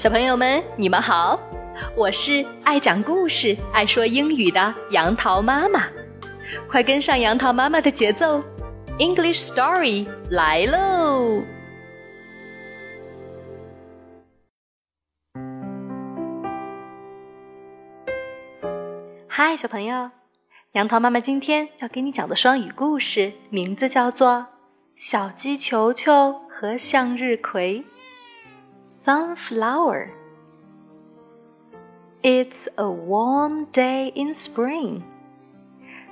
小朋友们，你们好，我是爱讲故事、爱说英语的杨桃妈妈，快跟上杨桃妈妈的节奏，English Story 来喽！嗨，小朋友，杨桃妈妈今天要给你讲的双语故事名字叫做《小鸡球球和向日葵》。Sunflower. It's a warm day in spring.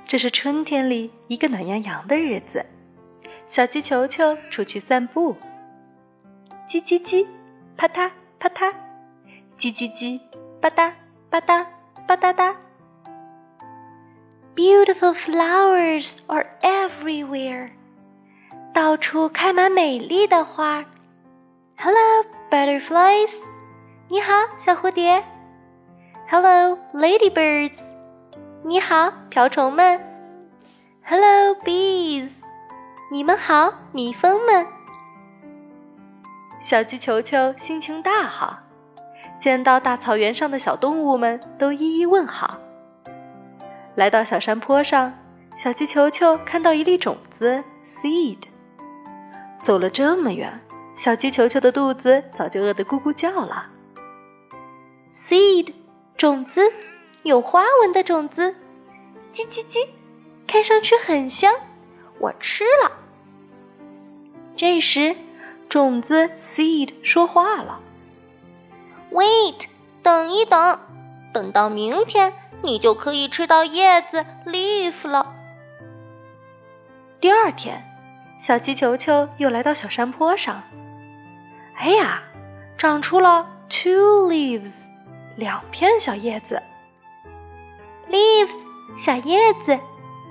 这是春天里一个暖洋洋的日子。小鸡球球出去散步。叽叽叽，啪嗒啪嗒，叽叽叽，吧嗒吧嗒吧嗒嗒。Beautiful flowers are everywhere. 到处开满美丽的花。Hello, butterflies. 你好，小蝴蝶。Hello, ladybirds. 你好，瓢虫们。Hello, bees. 你们好，蜜蜂们。小鸡球球心情大好，见到大草原上的小动物们都一一问好。来到小山坡上，小鸡球球看到一粒种子 （seed）。走了这么远。小鸡球球的肚子早就饿得咕咕叫了。Seed，种子，有花纹的种子，叽叽叽，看上去很香，我吃了。这时，种子 Seed 说话了：“Wait，等一等，等到明天，你就可以吃到叶子 Leaf 了。”第二天，小鸡球球又来到小山坡上。哎呀，长出了 two leaves，两片小叶子。leaves 小叶子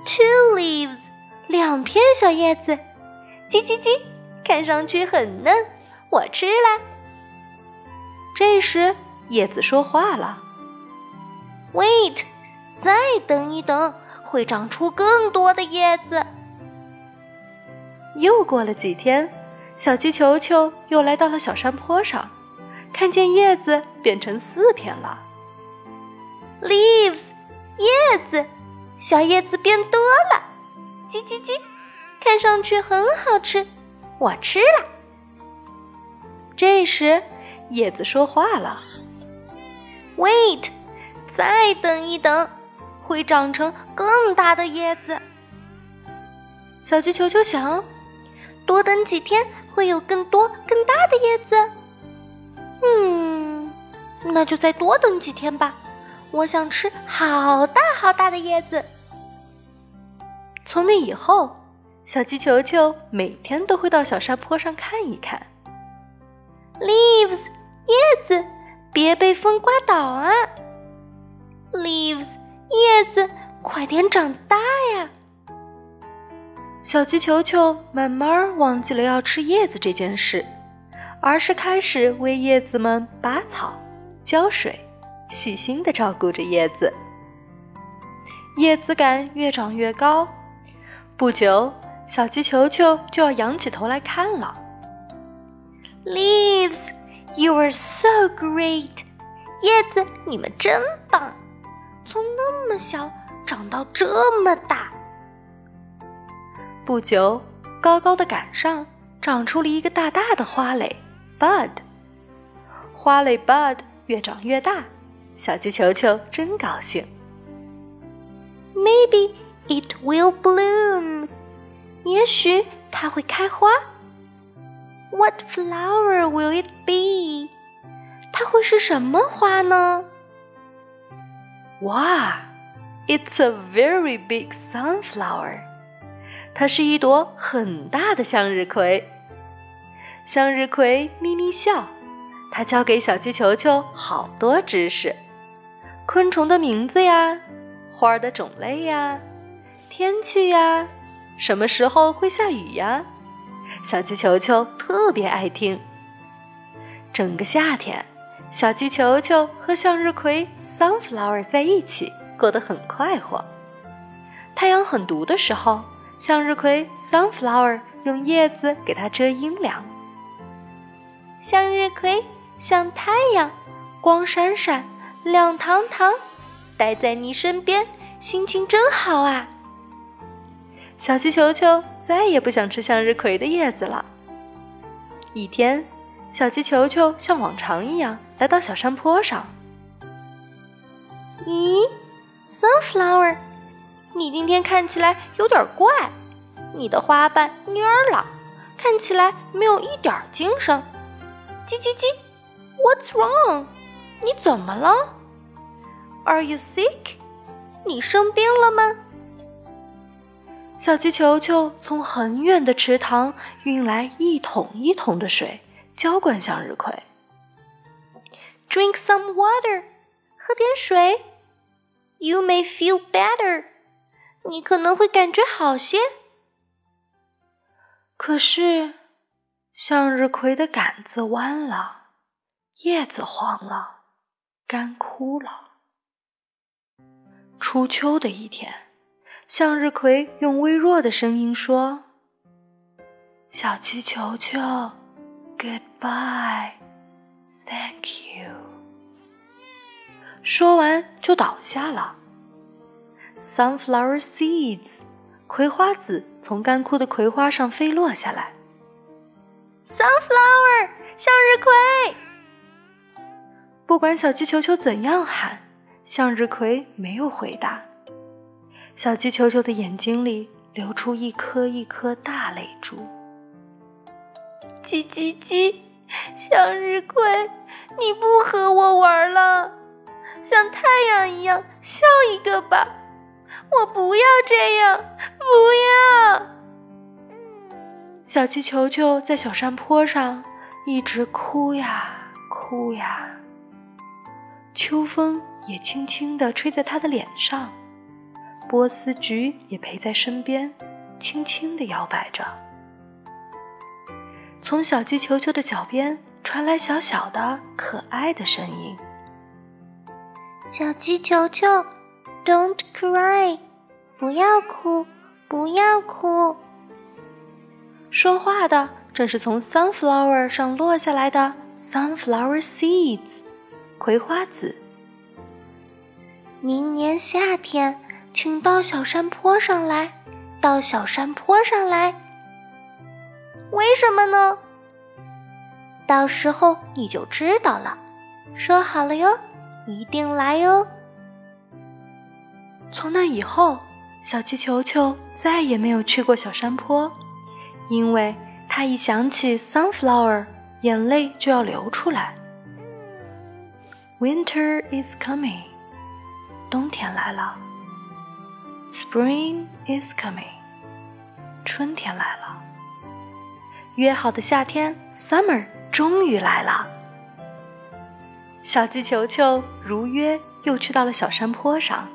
，two leaves 两片小叶子，叽叽叽，看上去很嫩，我吃了。这时叶子说话了：“Wait，再等一等，会长出更多的叶子。”又过了几天。小鸡球球又来到了小山坡上，看见叶子变成四片了。Leaves，叶子，小叶子变多了。叽叽叽，看上去很好吃，我吃了。这时，叶子说话了：“Wait，再等一等，会长成更大的叶子。”小鸡球球想，多等几天。会有更多更大的叶子，嗯，那就再多等几天吧。我想吃好大好大的叶子。从那以后，小鸡球球每天都会到小山坡上看一看。Leaves，叶子，别被风刮倒啊！Leaves，叶子，快点长！小鸡球球慢慢忘记了要吃叶子这件事，而是开始为叶子们拔草、浇水，细心的照顾着叶子。叶子杆越长越高，不久，小鸡球球就要仰起头来看了。Leaves, you are so great！叶子，你们真棒，从那么小长到这么大。不久，高高的杆上长出了一个大大的花蕾，bud。花蕾 bud 越长越大，小鸡球球真高兴。Maybe it will bloom。也许它会开花。What flower will it be？它会是什么花呢？哇，It's a very big sunflower。它是一朵很大的向日葵。向日葵咪咪笑，它教给小鸡球球好多知识：昆虫的名字呀，花的种类呀，天气呀，什么时候会下雨呀。小鸡球球特别爱听。整个夏天，小鸡球球和向日葵 （sunflower） 在一起，过得很快活。太阳很毒的时候。向日葵 （sunflower） 用叶子给它遮阴凉。向日葵像太阳，光闪闪，亮堂堂，待在你身边，心情真好啊！小鸡球球再也不想吃向日葵的叶子了。一天，小鸡球球像往常一样来到小山坡上。咦，Sunflower，你今天看起来有点怪，你的花瓣蔫了，看起来没有一点精神。叽叽叽，What's wrong？你怎么了？Are you sick？你生病了吗？小鸡球球从很远的池塘运来一桶一桶的水，浇灌向日葵。Drink some water，喝点水。You may feel better，你可能会感觉好些。可是。向日葵的杆子弯了，叶子黄了，干枯了。初秋的一天，向日葵用微弱的声音说：“小鸡球球，Goodbye，Thank you。”说完就倒下了。Sunflower seeds，葵花籽从干枯的葵花上飞落下来。Sunflower，向日葵。不管小鸡球球怎样喊，向日葵没有回答。小鸡球球的眼睛里流出一颗一颗大泪珠。叽叽叽，向日葵，你不和我玩了？像太阳一样笑一个吧！我不要这样，不要。小鸡球球在小山坡上一直哭呀哭呀，秋风也轻轻地吹在它的脸上，波斯菊也陪在身边，轻轻地摇摆着。从小鸡球球的脚边传来小小的、可爱的声音：“小鸡球球，Don't cry，不要哭，不要哭。”说话的正是从 sunflower 上落下来的 sunflower seeds，葵花籽。明年夏天，请到小山坡上来，到小山坡上来。为什么呢？到时候你就知道了。说好了哟，一定来哟。从那以后，小气球球再也没有去过小山坡。因为他一想起 sunflower，眼泪就要流出来。Winter is coming，冬天来了。Spring is coming，春天来了。约好的夏天 summer 终于来了。小鸡球球如约又去到了小山坡上，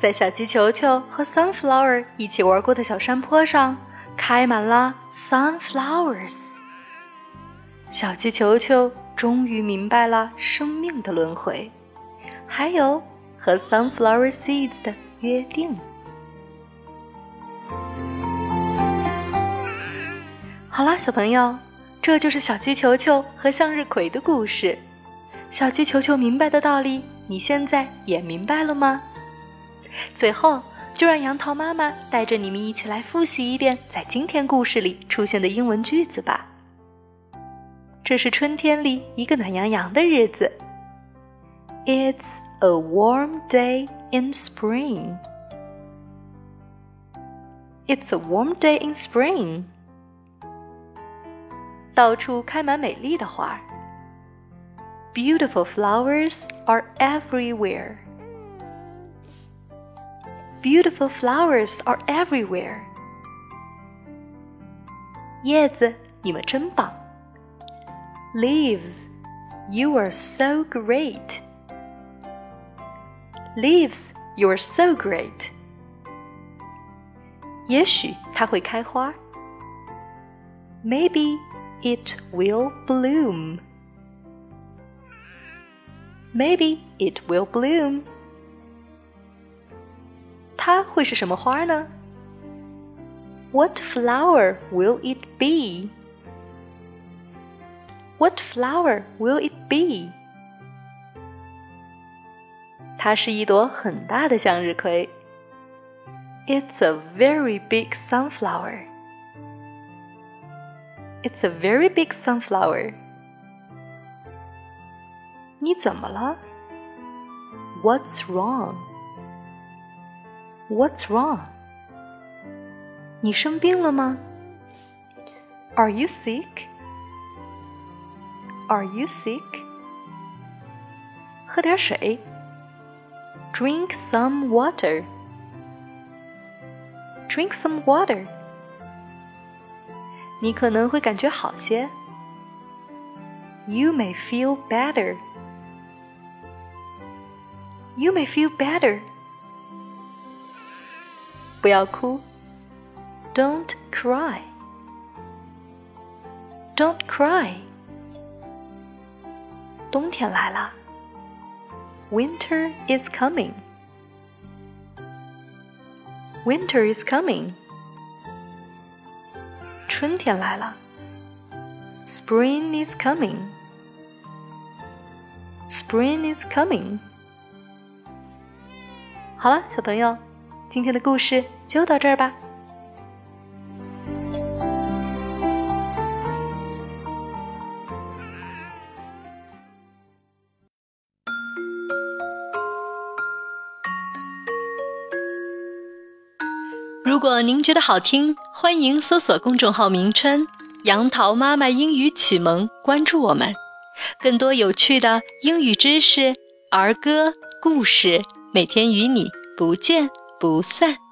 在小鸡球球和 sunflower 一起玩过的小山坡上。开满了 sunflowers，小鸡球球终于明白了生命的轮回，还有和 sunflower seeds 的约定。好啦，小朋友，这就是小鸡球球和向日葵的故事。小鸡球球明白的道理，你现在也明白了吗？最后。就让杨桃妈妈带着你们一起来复习一遍在今天故事里出现的英文句子吧。这是春天里一个暖洋洋的日子。It's a warm day in spring. It's a warm day in spring. 到处开满美丽的花。Beautiful flowers are everywhere. Beautiful flowers are everywhere. 叶子，你们真棒。Leaves, you are so great. Leaves, you are so great. 也许它会开花。Maybe it will bloom. Maybe it will bloom. 它会是什么花呢？What flower will it be? What flower will it be？它是一朵很大的向日葵。It's a very big sunflower. It's a very big sunflower. 你怎么了？What's wrong? What's wrong? 你生病了吗？Are you sick? Are you sick? 喝点水。Drink some water. Drink some water. 你可能会感觉好些。You may feel better. You may feel better. 不要哭。Don't cry. Don't cry. 冬天来了。Winter is coming. Winter is coming. 春天来了。Spring is coming. Spring is coming. 好了，小朋友，今天的故事 就到这儿吧。如果您觉得好听，欢迎搜索公众号名称“杨桃妈妈英语启蒙”，关注我们，更多有趣的英语知识、儿歌、故事，每天与你不见不散。